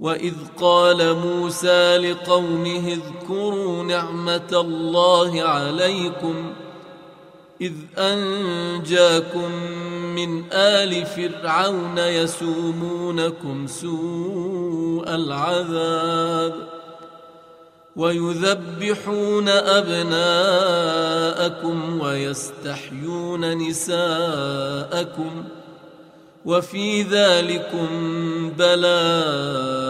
واذ قال موسى لقومه اذكروا نعمه الله عليكم اذ انجاكم من ال فرعون يسومونكم سوء العذاب ويذبحون ابناءكم ويستحيون نساءكم وفي ذلكم بلاء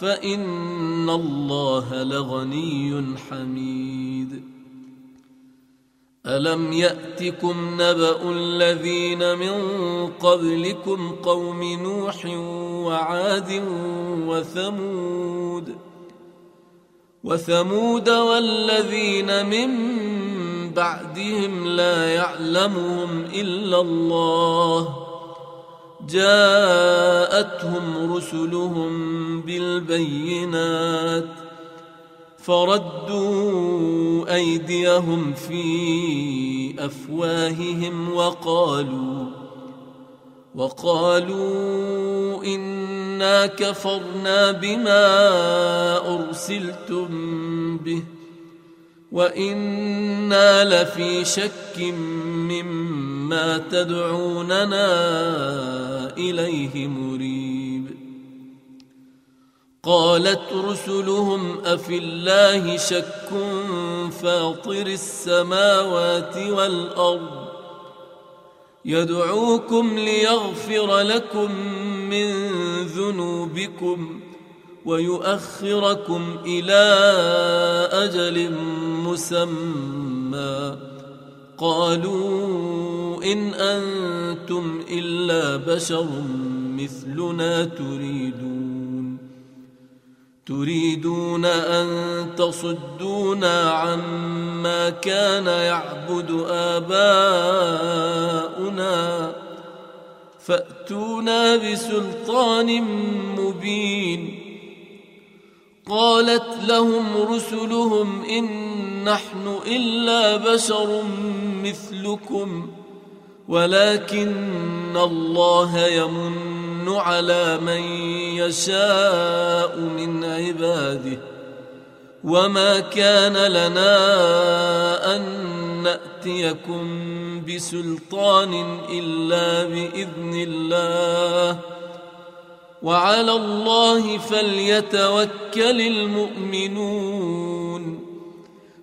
فإن الله لغني حميد. ألم يأتكم نبأ الذين من قبلكم قوم نوح وعاد وثمود؟ وثمود والذين من بعدهم لا يعلمهم إلا الله. جاءتهم رسلهم بالبينات فردوا ايديهم في افواههم وقالوا وقالوا انا كفرنا بما ارسلتم به وأنا لفي شك مما تدعوننا اليه مريب قالت رسلهم افي الله شك فاطر السماوات والارض يدعوكم ليغفر لكم من ذنوبكم ويؤخركم إلى أجل مسمى قالوا إن أنتم إلا بشر مثلنا تريدون. تريدون أن تصدونا عما كان يعبد آباؤنا. فأتونا بسلطان مبين. قالت لهم رسلهم إن نحن إلا بشر مثلكم ولكن الله يمن على من يشاء من عباده. وما كان لنا أن نأتيكم بسلطان إلا بإذن الله. وعلى الله فليتوكل المؤمنون.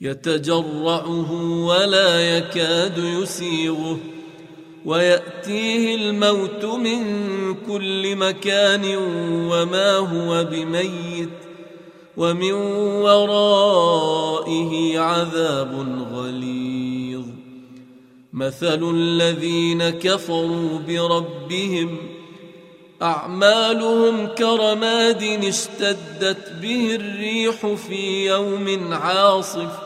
يتجرعه ولا يكاد يسيغه ويأتيه الموت من كل مكان وما هو بميت ومن ورائه عذاب غليظ. مثل الذين كفروا بربهم أعمالهم كرماد اشتدت به الريح في يوم عاصف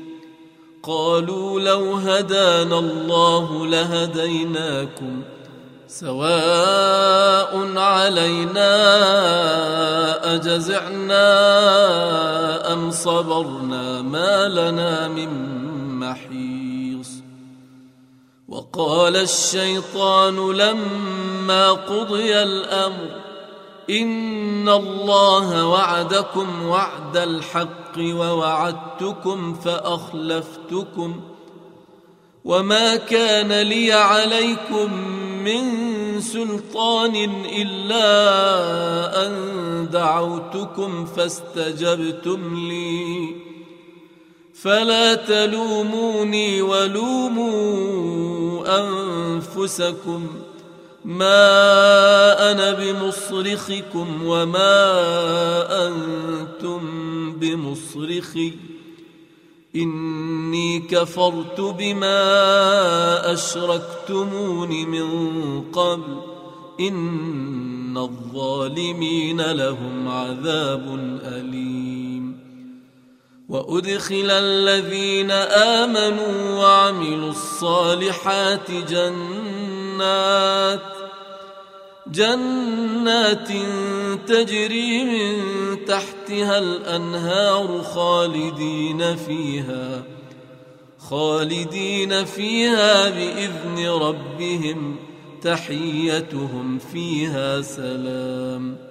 قالوا لو هدانا الله لهديناكم سواء علينا أجزعنا أم صبرنا ما لنا من محيص وقال الشيطان لما قضي الأمر ان الله وعدكم وعد الحق ووعدتكم فاخلفتكم وما كان لي عليكم من سلطان الا ان دعوتكم فاستجبتم لي فلا تلوموني ولوموا انفسكم ما أنا بمصرخكم وما أنتم بمصرخي اني كفرت بما اشركتمون من قبل ان الظالمين لهم عذاب اليم وادخل الذين امنوا وعملوا الصالحات جنات جنات تجري من تحتها الأنهار خالدين فيها خالدين فيها بإذن ربهم تحيتهم فيها سلام.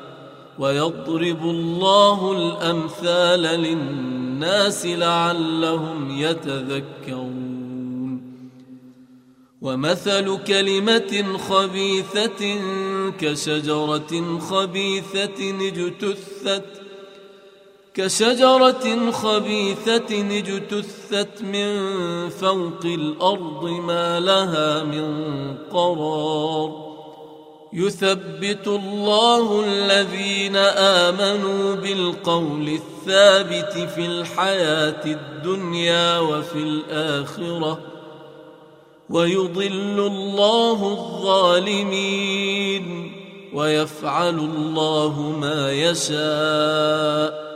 ويضرب الله الأمثال للناس لعلهم يتذكرون. ومثل كلمة خبيثة كشجرة خبيثة اجتثت كشجرة خبيثة اجتثت من فوق الأرض ما لها من قرار. يثبت الله الذين آمنوا بالقول الثابت في الحياة الدنيا وفي الآخرة ويضل الله الظالمين ويفعل الله ما يشاء.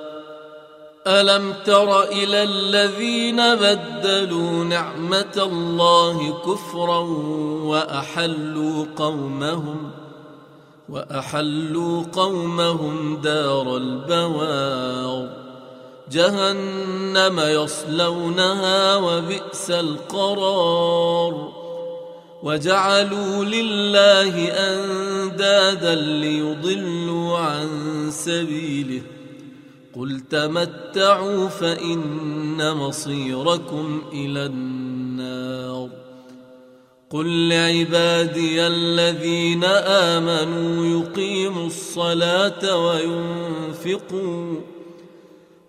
ألم تر إلى الذين بدلوا نعمة الله كفرا وأحلوا قومهم وأحلوا قومهم دار البوار. جهنم يصلونها وبئس القرار. وجعلوا لله أندادا ليضلوا عن سبيله. قل تمتعوا فإن مصيركم إلى النار. قل لعبادي الذين امنوا يقيموا الصلاه وينفقوا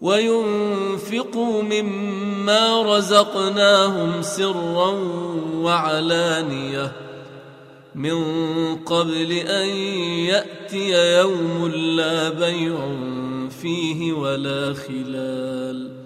وينفقوا مما رزقناهم سرا وعلانيه من قبل ان ياتي يوم لا بيع فيه ولا خلال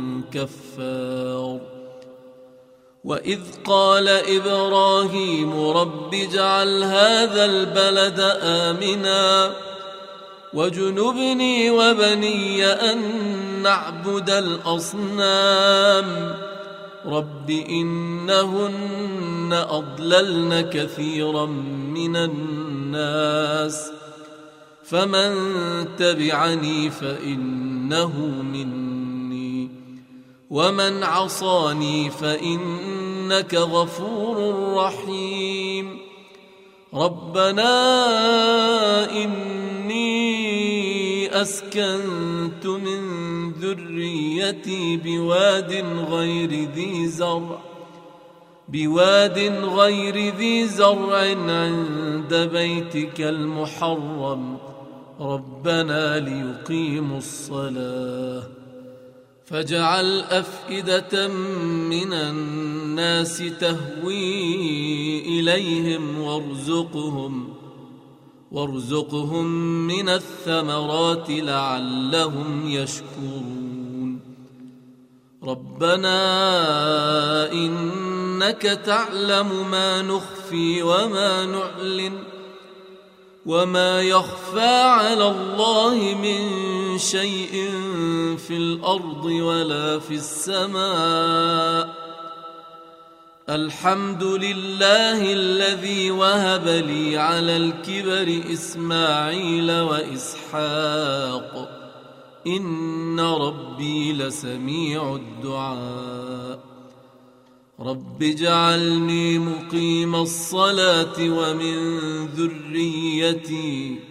كفار وإذ قال إبراهيم رب اجعل هذا البلد آمنا وجنبني وبني أن نعبد الأصنام. رب إنهن أضللن كثيرا من الناس فمن تبعني فإنه مني ومن عصاني فانك غفور رحيم ربنا اني اسكنت من ذريتي بواد غير ذي زرع بواد غير ذي زرع عند بيتك المحرم ربنا ليقيموا الصلاه فاجعل أفئدة من الناس تهوي إليهم وارزقهم وارزقهم من الثمرات لعلهم يشكرون. ربنا إنك تعلم ما نخفي وما نعلن وما يخفى على الله من شيء في الأرض ولا في السماء. الحمد لله الذي وهب لي على الكبر إسماعيل وإسحاق. إن ربي لسميع الدعاء. رب اجعلني مقيم الصلاة ومن ذريتي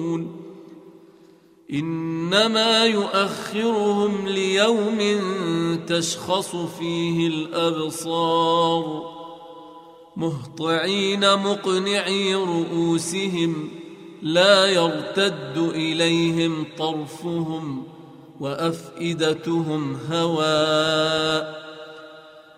إنما يؤخرهم ليوم تشخص فيه الأبصار مهطعين مقنعي رؤوسهم لا يرتد إليهم طرفهم وأفئدتهم هواء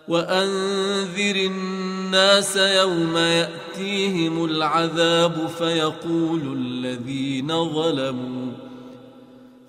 وأنذر الناس يوم يأتيهم العذاب فيقول الذين ظلموا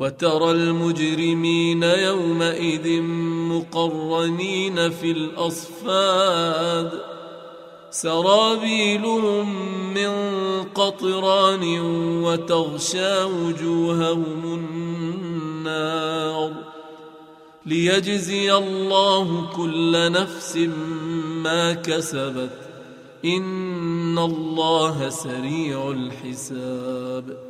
وترى المجرمين يومئذ مقرنين في الأصفاد. سرابيلهم من قطران وتغشى وجوههم النار. ليجزي الله كل نفس ما كسبت. إن الله سريع الحساب.